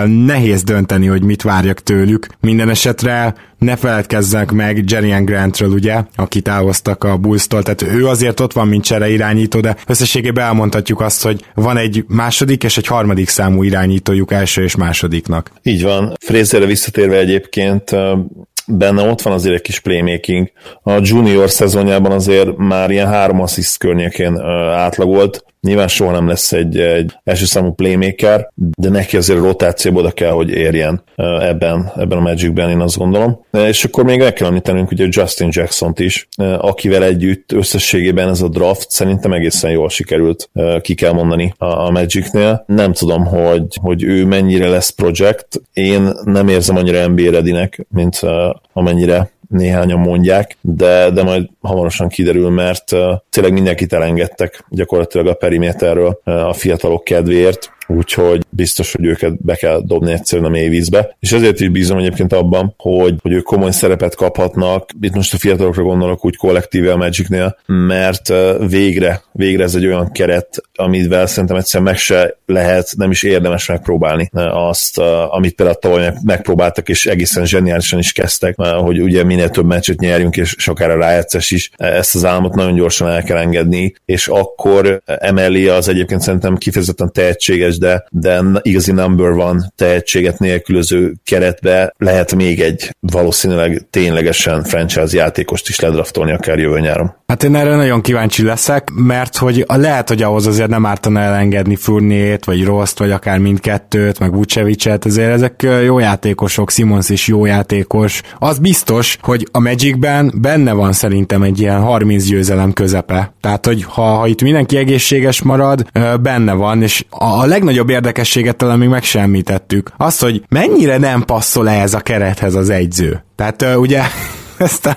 nehéz dönteni, hogy mit várjak tőlük. Minden esetre ne feledkezzek meg Jerry Grantről, ugye, aki távoztak a Bulls-tól, tehát ő azért ott van, mint csere irányító, de összességében elmondhatjuk azt, hogy van egy második és egy harmadik számú irányítójuk első és másodiknak. Így van. Frézerre visszatérve egyébként benne ott van azért egy kis playmaking. A junior szezonjában azért már ilyen három assziszt környékén átlagolt, Nyilván soha nem lesz egy, egy első számú playmaker, de neki azért a rotációba oda kell, hogy érjen ebben, ebben a Magicben, én azt gondolom. És akkor még meg kell említenünk ugye Justin Jackson-t is, akivel együtt összességében ez a draft szerintem egészen jól sikerült, ki kell mondani a Magicnél. Nem tudom, hogy, hogy ő mennyire lesz project. Én nem érzem annyira NBA ready mint amennyire néhányan mondják, de, de majd hamarosan kiderül, mert tényleg mindenkit elengedtek gyakorlatilag a periméterről a fiatalok kedvéért, úgyhogy biztos, hogy őket be kell dobni egyszerűen a mély vízbe. És ezért is bízom egyébként abban, hogy, hogy ők komoly szerepet kaphatnak. Itt most a fiatalokra gondolok úgy kollektíve a Magicnél, mert végre, végre ez egy olyan keret, amivel szerintem egyszerűen meg se lehet, nem is érdemes megpróbálni azt, amit például tavaly megpróbáltak, és egészen zseniálisan is kezdtek, hogy ugye minél több meccset nyerjünk, és sokára rájegyszes is. Ezt az álmot nagyon gyorsan el kell engedni, és akkor emeli az egyébként szerintem kifejezetten tehetséges de, de igazi number van tehetséget nélkülöző keretbe lehet még egy valószínűleg ténylegesen franchise játékost is ledraftolni akár jövő nyáron. Hát én erre nagyon kíváncsi leszek, mert hogy lehet, hogy ahhoz azért nem ártana elengedni Furnét, vagy Rost, vagy akár mindkettőt, meg Vucevicet, ezért ezek jó játékosok, Simons is jó játékos. Az biztos, hogy a Magicben benne van szerintem egy ilyen 30 győzelem közepe. Tehát, hogy ha, ha itt mindenki egészséges marad, benne van, és a legnagyobb érdekességet talán még megsemmítettük. Az, hogy mennyire nem passzol ehhez a kerethez az egyző. Tehát ugye ezt,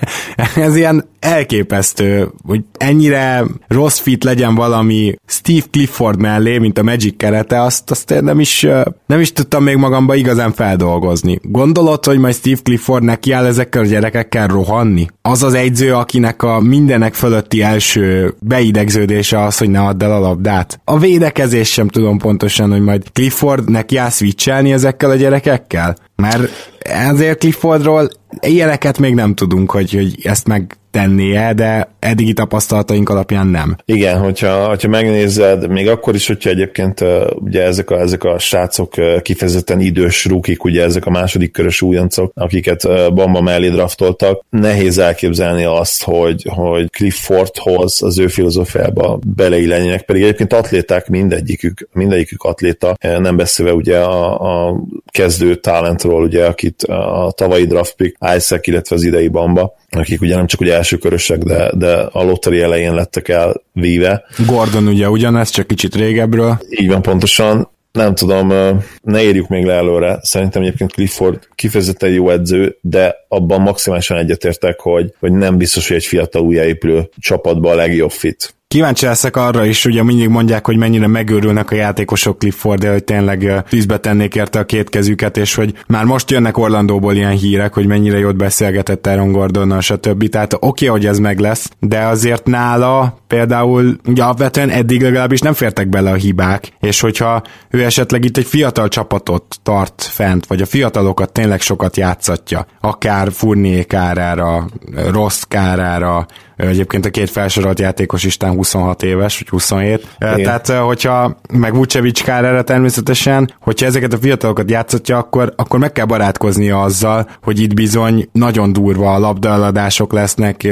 ez ilyen elképesztő, hogy ennyire rossz fit legyen valami Steve Clifford mellé, mint a Magic kerete, azt, azt én nem is, nem is tudtam még magamba igazán feldolgozni. Gondolod, hogy majd Steve Clifford neki áll ezekkel a gyerekekkel rohanni? Az az egyző, akinek a mindenek fölötti első beidegződése az, hogy ne add el a labdát. A védekezés sem tudom pontosan, hogy majd Clifford neki áll switchelni ezekkel a gyerekekkel? Mert ezért Cliffordról ilyeneket még nem tudunk, hogy, hogy ezt meg tennie, de eddigi tapasztalataink alapján nem. Igen, hogyha, hogyha megnézed, még akkor is, hogyha egyébként ugye ezek a, ezek a srácok kifejezetten idős rúkik, ugye ezek a második körös újoncok, akiket Bamba mellé draftoltak, nehéz elképzelni azt, hogy, hogy Cliffordhoz az ő filozófiába beleillenének, pedig egyébként atléták mindegyikük, mindegyikük atléta, nem beszélve ugye a, a kezdő talentról, ugye, akit a tavalyi draft pick, Isaac, illetve az idei Bamba, akik ugye nem csak ugye elsőkörösek, de, de a lotteri elején lettek el víve. Gordon ugye ugyanez, csak kicsit régebről. Így van pontosan. Nem tudom, ne érjük még le előre. Szerintem egyébként Clifford kifejezetten jó edző, de abban maximálisan egyetértek, hogy, hogy nem biztos, hogy egy fiatal újjáépülő csapatban a legjobb fit. Kíváncsi leszek arra is, ugye mindig mondják, hogy mennyire megőrülnek a játékosok Clifford, hogy tényleg tűzbe tennék érte a két kezüket, és hogy már most jönnek Orlandóból ilyen hírek, hogy mennyire jót beszélgetett Aaron Gordonnal, stb. Tehát oké, okay, hogy ez meg lesz, de azért nála például ugye alapvetően eddig legalábbis nem fértek bele a hibák, és hogyha ő esetleg itt egy fiatal csapatot tart fent, vagy a fiatalokat tényleg sokat játszatja, akár Furnier kárára, rossz kárára, Egyébként a két felsorolt játékos Isten 26 éves, vagy 27. Igen. Tehát, hogyha meg Vucevic erre természetesen, hogyha ezeket a fiatalokat játszatja, akkor, akkor meg kell barátkoznia azzal, hogy itt bizony nagyon durva a labdaeladások lesznek,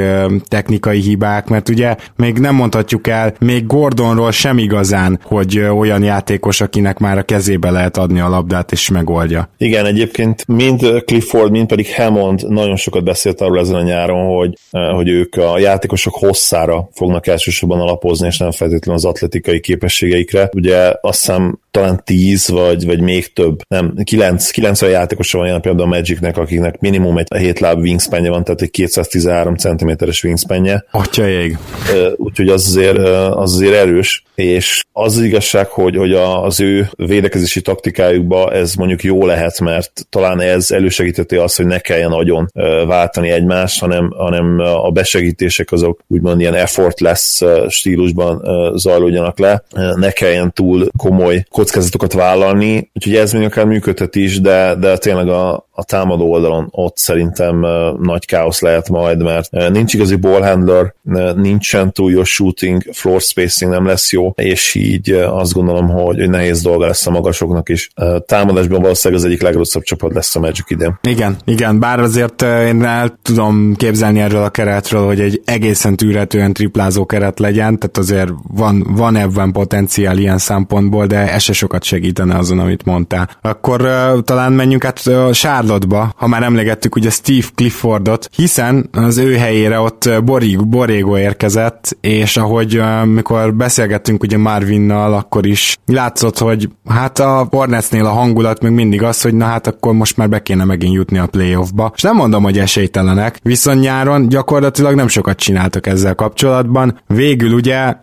technikai hibák, mert ugye még nem mondhatjuk el, még Gordonról sem igazán, hogy olyan játékos, akinek már a kezébe lehet adni a labdát, és megoldja. Igen, egyébként mind Clifford, mind pedig Hammond nagyon sokat beszélt arról ezen a nyáron, hogy, hogy ők a játékosok hosszára fognak elsősorban alapozni, és nem feltétlenül az atletikai képességeikre. Ugye azt hiszem talán 10 vagy, vagy még több, nem, 9, 90 játékosa van jelen például a Magicnek, akiknek minimum egy 7 láb wingspanje van, tehát egy 213 cm-es wingspanje. Atya ég. Úgyhogy az azért, az azért erős, és az, az igazság, hogy, hogy az ő védekezési taktikájukba ez mondjuk jó lehet, mert talán ez elősegíteti azt, hogy ne kelljen nagyon váltani egymást, hanem, hanem a besegítések azok úgymond ilyen effortless stílusban zajlódjanak le, ne kelljen túl komoly kockázatokat vállalni, úgyhogy ez még akár működhet is, de, de tényleg a, a támadó oldalon ott szerintem nagy káosz lehet majd, mert nincs igazi ballhandler, nincsen túl jó shooting, floor spacing nem lesz jó, és így azt gondolom, hogy, nehéz dolga lesz a magasoknak is. Támadásban valószínűleg az egyik legrosszabb csapat lesz a Magic idén. Igen, igen, bár azért én el tudom képzelni erről a keretről, hogy egy egészen tűretően triplázó keret legyen, tehát azért van, van ebben potenciál ilyen szempontból, de ez se sokat segítene azon, amit mondtál. Akkor uh, talán menjünk át uh, Charlotte-ba, ha már emlegettük ugye Steve Cliffordot, hiszen az ő helyére ott Borig, Borégo érkezett, és ahogy uh, mikor beszélgettünk ugye Marvinnal, akkor is látszott, hogy hát a Hornetsnél a hangulat még mindig az, hogy na hát akkor most már be kéne megint jutni a playoffba. És nem mondom, hogy esélytelenek, viszont nyáron gyakorlatilag nem sokat csináltak ezzel kapcsolatban. Végül ugye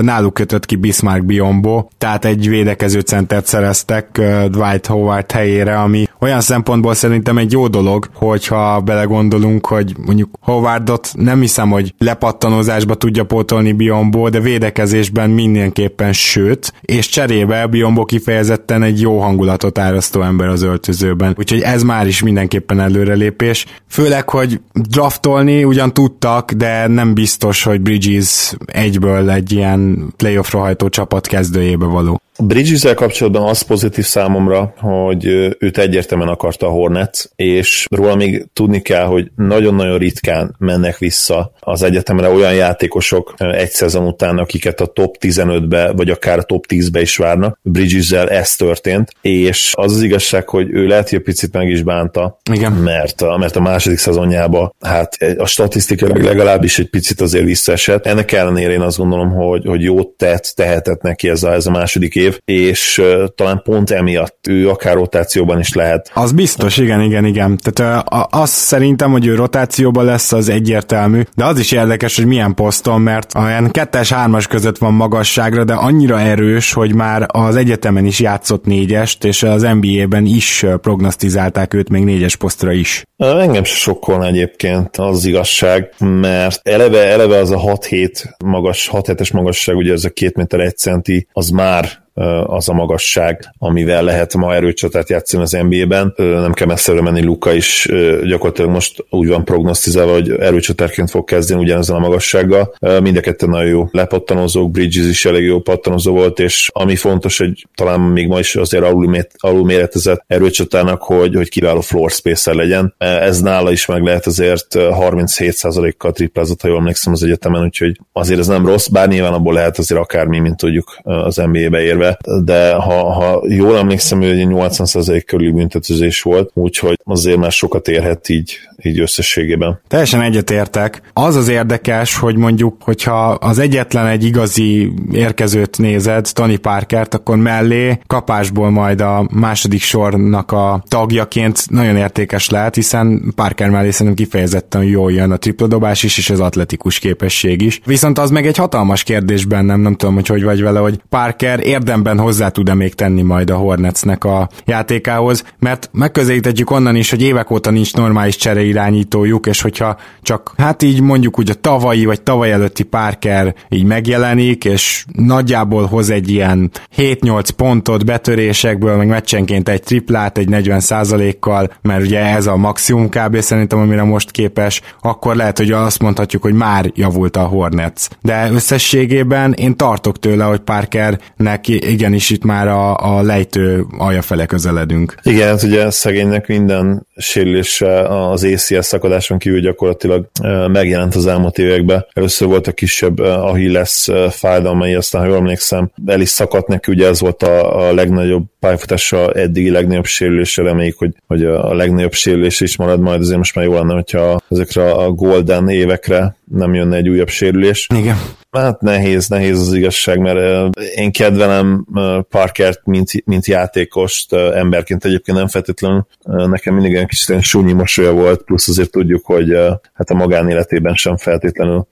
náluk kötött ki Bismarck Biombo, tehát egy védekező centert szereztek Dwight Howard helyére, ami olyan szempontból szerintem egy jó dolog, hogyha belegondolunk, hogy mondjuk Howardot nem hiszem, hogy lepattanózásba tudja pótolni Biombo, de védekezésben mindenképpen sőt, és cserébe Biombo kifejezetten egy jó hangulatot árasztó ember az öltözőben. Úgyhogy ez már is mindenképpen előrelépés. Főleg, hogy draftolni ugyan tudtak, de nem biztos, hogy Bridges egyből egy ilyen playoff rohajtó csapat kezdőjébe való. Bridges kapcsolatban az pozitív számomra, hogy őt egyértelműen akarta a Hornets, és róla még tudni kell, hogy nagyon-nagyon ritkán mennek vissza az egyetemre olyan játékosok egy szezon után, akiket a top 15-be, vagy akár a top 10-be is várnak. bridges ez történt, és az az igazság, hogy ő lehet, hogy egy picit meg is bánta, Igen. Mert, a, mert a második szezonjában hát a statisztikai legalábbis egy picit azért visszaesett. Ennek ellenére én azt gondolom, hogy, hogy jót tett, tehetett neki ez a, ez a második év, és uh, talán pont emiatt ő akár rotációban is lehet. Az biztos, igen, igen, igen. Tehát az szerintem, hogy ő rotációban lesz, az egyértelmű, de az is érdekes, hogy milyen poszton, mert olyan kettes, hármas között van magasságra, de annyira erős, hogy már az egyetemen is játszott négyest, és az NBA-ben is prognosztizálták őt még négyes posztra is. Engem se sokkolna egyébként az igazság, mert eleve, eleve az a 6-7 magas, 6 7 magasság, ugye ez a 2 méter 1 centi, az már az a magasság, amivel lehet ma erőcsatát játszani az NBA-ben. Nem kell messzire menni, Luka is gyakorlatilag most úgy van prognosztizálva, hogy erőcsatárként fog kezdeni ugyanezen a magassággal. Mind a ketten nagyon jó lepattanozók, Bridges is elég jó pattanozó volt, és ami fontos, hogy talán még ma is azért alulméretezett erőcsatának, hogy, hogy kiváló floor space legyen. Ez nála is meg lehet azért 37%-kal triplázott, ha jól emlékszem az egyetemen, úgyhogy azért ez nem rossz, bár nyilván abból lehet azért akármi, mint tudjuk az NBA-be érve de ha, ha jól emlékszem, hogy egy 80% körül büntetőzés volt, úgyhogy azért már sokat érhet így, így összességében. Teljesen egyetértek. Az az érdekes, hogy mondjuk, hogyha az egyetlen egy igazi érkezőt nézed, Tony Parkert, akkor mellé kapásból majd a második sornak a tagjaként nagyon értékes lehet, hiszen Parker mellé szerintem kifejezetten jól jön a triplodobás is, és az atletikus képesség is. Viszont az meg egy hatalmas kérdés bennem, nem tudom, hogy hogy vagy vele, hogy Parker érdem érdemben hozzá tud-e még tenni majd a Hornetsnek a játékához, mert megközelíthetjük onnan is, hogy évek óta nincs normális csereirányítójuk, és hogyha csak hát így mondjuk úgy a tavalyi vagy tavaly előtti Parker így megjelenik, és nagyjából hoz egy ilyen 7-8 pontot betörésekből, meg meccsenként egy triplát, egy 40 kal mert ugye ez a maximum kb. szerintem, amire most képes, akkor lehet, hogy azt mondhatjuk, hogy már javult a Hornets. De összességében én tartok tőle, hogy Parkernek igenis itt már a, a lejtő alja fele közeledünk. Igen, hát ugye szegénynek minden sérülése az ACS szakadáson kívül gyakorlatilag megjelent az elmúlt években. Először volt a kisebb Achilles fájdalmai, aztán, ha jól emlékszem, el is szakadt neki, ugye ez volt a, a legnagyobb pályafutása eddigi legnagyobb sérülése, reméljük, hogy, hogy a legnagyobb sérülés is marad majd, azért most már jó lenne, hogyha ezekre a golden évekre nem jönne egy újabb sérülés. Igen. Hát nehéz, nehéz az igazság, mert én kedvelem Parkert, mint, mint játékost, emberként egyébként nem feltétlenül. Nekem mindig egy kicsit súnyi mosolya volt, plusz azért tudjuk, hogy hát a magánéletében sem feltétlenül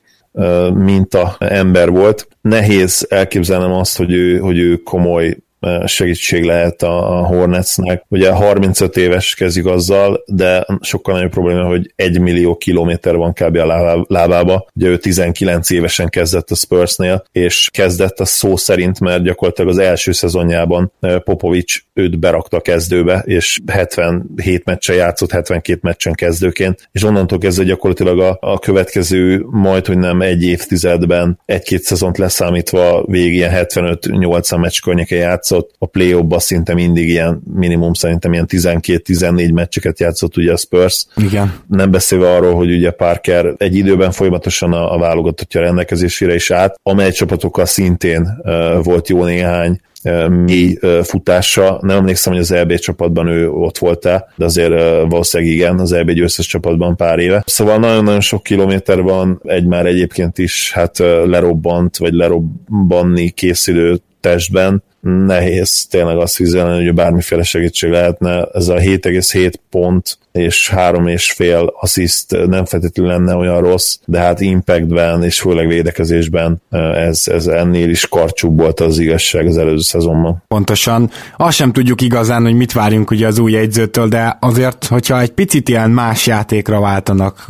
minta ember volt. Nehéz elképzelnem azt, hogy ő, hogy ő komoly segítség lehet a Hornetsnek. Ugye 35 éves kezdik azzal, de sokkal nagyobb probléma, hogy 1 millió kilométer van kb. a lábába. Ugye ő 19 évesen kezdett a Spursnél, és kezdett a szó szerint, mert gyakorlatilag az első szezonjában Popovics őt berakta a kezdőbe, és 77 meccsen játszott, 72 meccsen kezdőként, és onnantól kezdve gyakorlatilag a, a következő majd, hogy nem egy évtizedben, egy-két szezont leszámítva végig ilyen 75-80 meccs környéken játszott, játszott, a play szinte mindig ilyen minimum szerintem ilyen 12-14 meccseket játszott ugye a Spurs. Igen. Nem beszélve arról, hogy ugye Parker egy időben folyamatosan a, a válogatottja rendelkezésére is állt, amely csapatokkal szintén uh, volt jó néhány mély futása. Nem emlékszem, hogy az EB csapatban ő ott volt-e, de azért valószínűleg igen, az EB győztes csapatban pár éve. Szóval nagyon-nagyon sok kilométer van, egy már egyébként is hát lerobbant, vagy lerobbanni készülő testben, nehéz tényleg azt vizelni, hogy bármiféle segítség lehetne. Ez a 7,7 pont és három és fél assziszt nem feltétlenül lenne olyan rossz, de hát impactben és főleg védekezésben ez, ez ennél is karcsúbb volt az igazság az előző szezonban. Pontosan. Azt sem tudjuk igazán, hogy mit várjunk ugye az új jegyzőtől, de azért, hogyha egy picit ilyen más játékra váltanak,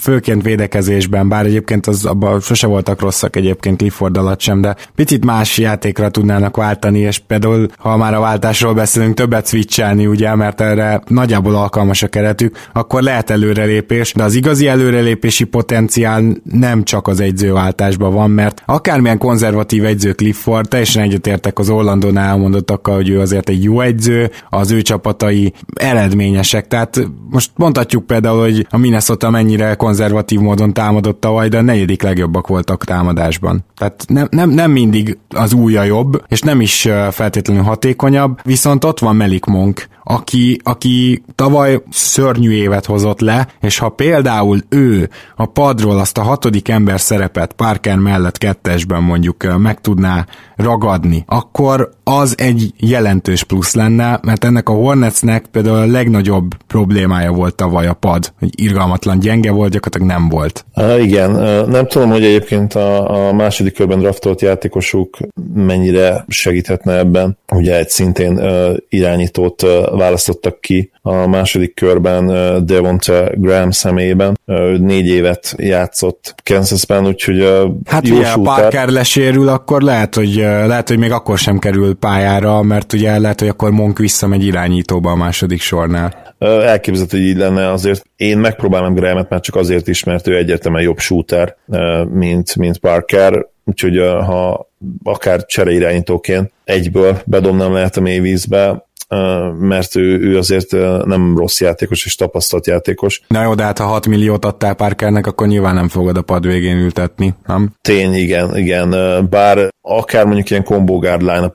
főként védekezésben, bár egyébként az abban sose voltak rosszak egyébként Clifford alatt sem, de picit más játékra tudnának váltani, és például, ha már a váltásról beszélünk, többet switchelni, ugye, mert erre nagyjából alkalmas a keretük, akkor lehet előrelépés, de az igazi előrelépési potenciál nem csak az egyzőváltásban van, mert akármilyen konzervatív egyző Clifford, teljesen egyetértek az Orlandon elmondottakkal, hogy ő azért egy jó egyző, az ő csapatai eredményesek, tehát most mondhatjuk például, hogy a Minnesota mennyire konzervatív módon támadott tavaly, de a negyedik legjobbak voltak támadásban. Tehát nem, nem, nem mindig az újja jobb, és nem is feltétlenül hatékonyabb, viszont ott van Melik Monk, aki, aki tavaly szörnyű évet hozott le, és ha például ő a padról azt a hatodik ember szerepet Parker mellett kettesben mondjuk meg tudná ragadni, akkor az egy jelentős plusz lenne, mert ennek a Hornetsnek például a legnagyobb problémája volt tavaly a pad, hogy irgalmatlan gyenge volt, gyakorlatilag nem volt. Uh, igen, uh, nem tudom, hogy egyébként a, a második körben draftolt játékosuk mennyire segíthetne ebben. Ugye egy szintén uh, irányítót uh, választottak ki a második körben uh, Devonta Graham személyében. Uh, négy évet játszott Kansasben, úgyhogy uh, Hát ugye, a Parker lesérül, akkor lehet, hogy, uh, lehet, hogy még akkor sem kerül pályára, mert ugye lehet, hogy akkor Monk visszamegy irányítóba a második sornál. Elképzelhető, hogy így lenne azért. Én megpróbálom Grahamet már csak azért is, mert ő egyértelműen jobb shooter, mint, mint Parker, úgyhogy ha akár csereirányítóként egyből bedobnám lehet a mélyvízbe, mert ő, ő azért nem rossz játékos és tapasztalt játékos. Na jó, de hát ha 6 milliót adtál Parkernek, akkor nyilván nem fogod a pad végén ültetni, nem? Tény, igen, igen. Bár akár mondjuk ilyen combo guard line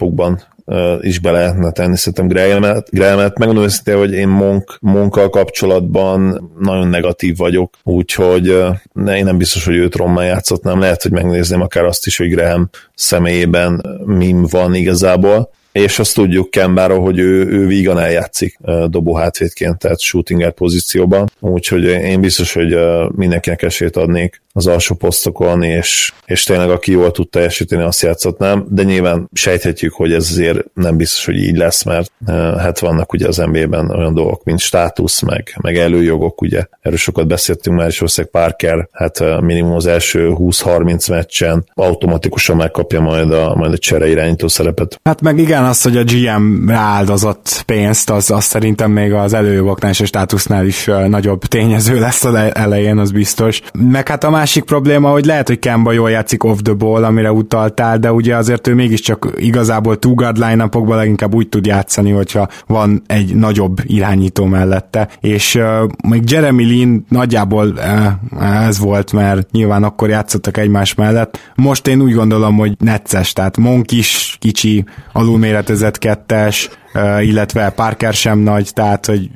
is be lehetne tenni szerintem Grahamet. Grahamet. Megmondom őszintén, hogy én Monk, Monkkal kapcsolatban nagyon negatív vagyok, úgyhogy ne, én nem biztos, hogy őt játszott, nem lehet, hogy megnézném akár azt is, hogy Graham személyében mim van igazából és azt tudjuk Kembáról, hogy ő, ő vígan eljátszik dobó hátvédként, tehát shooting pozícióban, úgyhogy én biztos, hogy mindenkinek esélyt adnék az alsó posztokon, és, és tényleg aki jól tud teljesíteni, azt játszhatnám, de nyilván sejthetjük, hogy ez azért nem biztos, hogy így lesz, mert hát vannak ugye az NBA-ben olyan dolgok, mint státusz, meg, meg előjogok, ugye. Erről sokat beszéltünk már, és valószínűleg Parker, hát minimum az első 20-30 meccsen automatikusan megkapja majd a, majd a csere irányító szerepet. Hát meg igen, az, hogy a GM rááldozott pénzt, az, az szerintem még az előjogoknál és a státusznál is nagyobb tényező lesz az elején, az biztos. Meg hát a másik probléma, hogy lehet, hogy Kemba jól játszik off the ball, amire utaltál, de ugye azért ő mégiscsak igazából two guard line leginkább úgy tud játszani, hogyha van egy nagyobb irányító mellette. És uh, még Jeremy Lin nagyjából uh, ez volt, mert nyilván akkor játszottak egymás mellett. Most én úgy gondolom, hogy necces, tehát Monk is kicsi, alulméretezett kettes, illetve Parker sem nagy, tehát hogy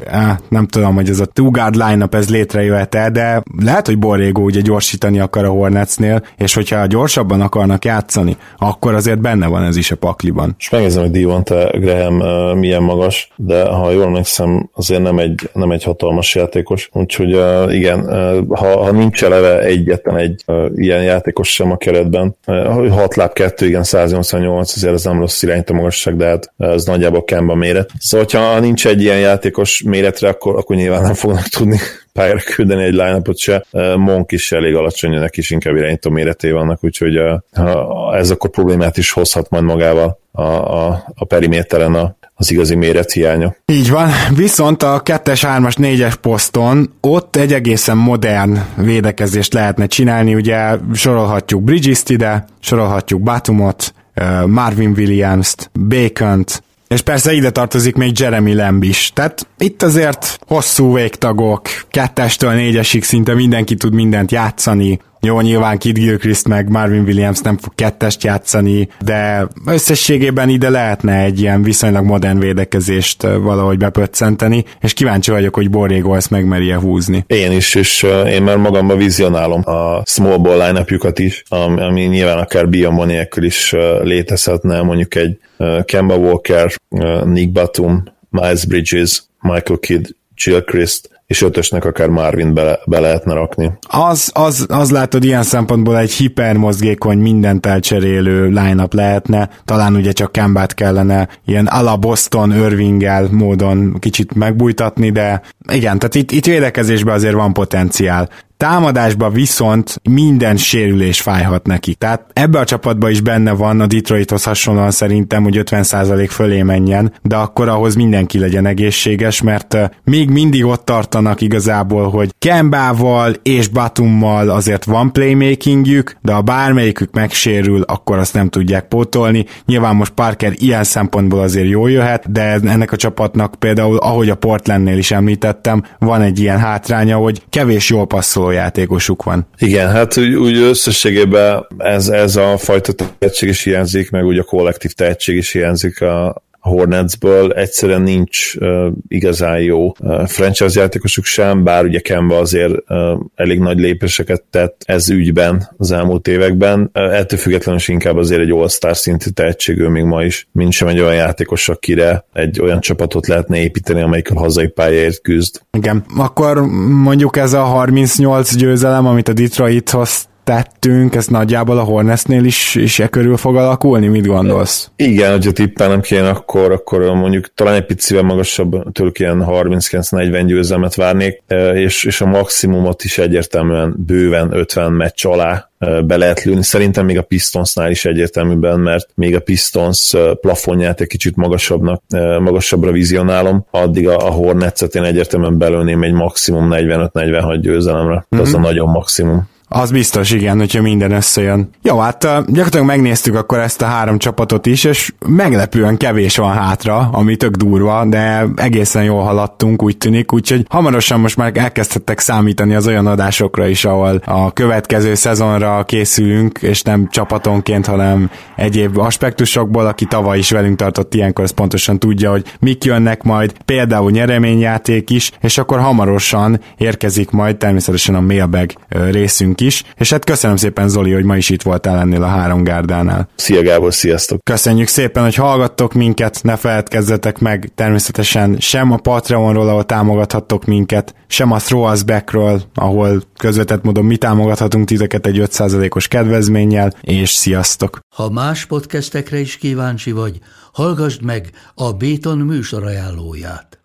nem tudom, hogy ez a two guard line ez létrejöhet-e, de lehet, hogy Borrego ugye gyorsítani akar a Hornetsnél, és hogyha gyorsabban akarnak játszani, akkor azért benne van ez is a pakliban. És megnézem, hogy Devonta Graham milyen magas, de ha jól emlékszem, azért nem egy, nem egy hatalmas játékos, úgyhogy uh, igen, ha, ha nincs eleve egyetlen egy ilyen játékos sem a keretben, uh, 6 láb 2, igen, 188, azért ez nem rossz a magasság, de hát ez nagyjából kell Kemba méret. Szóval, ha nincs egy ilyen játékos méretre, akkor, akkor nyilván nem fognak tudni pályára küldeni egy line se. Monk is elég alacsony, neki is inkább irányító méreté vannak, úgyhogy ez akkor problémát is hozhat majd magával a, a, a periméteren a, az igazi méret hiánya. Így van, viszont a 2-es, 3-as, 4-es poszton ott egy egészen modern védekezést lehetne csinálni, ugye sorolhatjuk Bridges-t ide, sorolhatjuk Batumot, Marvin Williams-t, Bacon-t, és persze ide tartozik még Jeremy Lamb is. Tehát itt azért hosszú végtagok, kettestől négyesig szinte mindenki tud mindent játszani, jó, nyilván Kid Gilchrist meg Marvin Williams nem fog kettest játszani, de összességében ide lehetne egy ilyen viszonylag modern védekezést valahogy bepöccenteni, és kíváncsi vagyok, hogy Borrego ezt megmerje húzni. Én is, és én már magamban vizionálom a small ball line is, ami nyilván akár Biombo nélkül is létezhetne, mondjuk egy Kemba Walker, Nick Batum, Miles Bridges, Michael Kidd, Jill Christ, és ötösnek akár Marvin be, be lehetne rakni. Az, az, az látod ilyen szempontból egy hipermozgékony, mindent elcserélő line lehetne, talán ugye csak Kembát kellene ilyen ala Boston Irvinggel módon kicsit megbújtatni, de igen, tehát itt, itt védekezésben azért van potenciál. Támadásban viszont minden sérülés fájhat neki. Tehát ebbe a csapatba is benne van a Detroithoz hasonlóan szerintem, hogy 50% fölé menjen, de akkor ahhoz mindenki legyen egészséges, mert még mindig ott tartanak igazából, hogy Kembával és Batummal azért van playmakingjük, de ha bármelyikük megsérül, akkor azt nem tudják pótolni. Nyilván most Parker ilyen szempontból azért jól jöhet, de ennek a csapatnak például, ahogy a Portlandnél is említettem, van egy ilyen hátránya, hogy kevés jól passzol szóló játékosuk van. Igen, hát úgy, úgy összességében ez, ez a fajta tehetség is hiányzik, meg úgy a kollektív tehetség is hiányzik a, Hornetsből egyszerűen nincs uh, igazán jó uh, franchise játékosuk sem, bár ugye Kemba azért uh, elég nagy lépéseket tett ez ügyben az elmúlt években. Uh, ettől függetlenül is inkább azért egy all-star szintű tehetségű még ma is, mint sem egy olyan játékos, akire egy olyan csapatot lehetne építeni, amelyik a hazai pályáért küzd. Igen, akkor mondjuk ez a 38 győzelem, amit a Detroit hoz tettünk, ez nagyjából a Hornetsnél is, is e körül fog alakulni? Mit gondolsz? Igen, hogyha tippelnem kéne, akkor, akkor mondjuk talán egy picivel magasabb, tőlük ilyen 39-40 győzelmet várnék, e, és, és a maximumot is egyértelműen bőven 50 meccs alá e, be lehet lőni. Szerintem még a Pistonsnál is egyértelműben, mert még a Pistons e, plafonját egy kicsit magasabbnak, magasabbra vizionálom, addig a, a Hornetset én egyértelműen belőném egy maximum 45-46 győzelemre. Mm-hmm. Az a mhm. nagyon maximum. Az biztos, igen, hogyha minden összejön. Jó, hát gyakorlatilag megnéztük akkor ezt a három csapatot is, és meglepően kevés van hátra, ami tök durva, de egészen jól haladtunk, úgy tűnik, úgyhogy hamarosan most már elkezdhettek számítani az olyan adásokra is, ahol a következő szezonra készülünk, és nem csapatonként, hanem egyéb aspektusokból, aki tavaly is velünk tartott ilyenkor, az pontosan tudja, hogy mik jönnek majd, például nyereményjáték is, és akkor hamarosan érkezik majd természetesen a mailbag részünk nekünk is, és hát köszönöm szépen Zoli, hogy ma is itt voltál ennél a három gárdánál. Szia Gábor, sziasztok! Köszönjük szépen, hogy hallgattok minket, ne feledkezzetek meg természetesen sem a Patreonról, ahol támogathattok minket, sem a Throw Us Backről, ahol közvetett módon mi támogathatunk titeket egy 5%-os kedvezménnyel, és sziasztok! Ha más podcastekre is kíváncsi vagy, hallgassd meg a Béton műsor ajánlóját.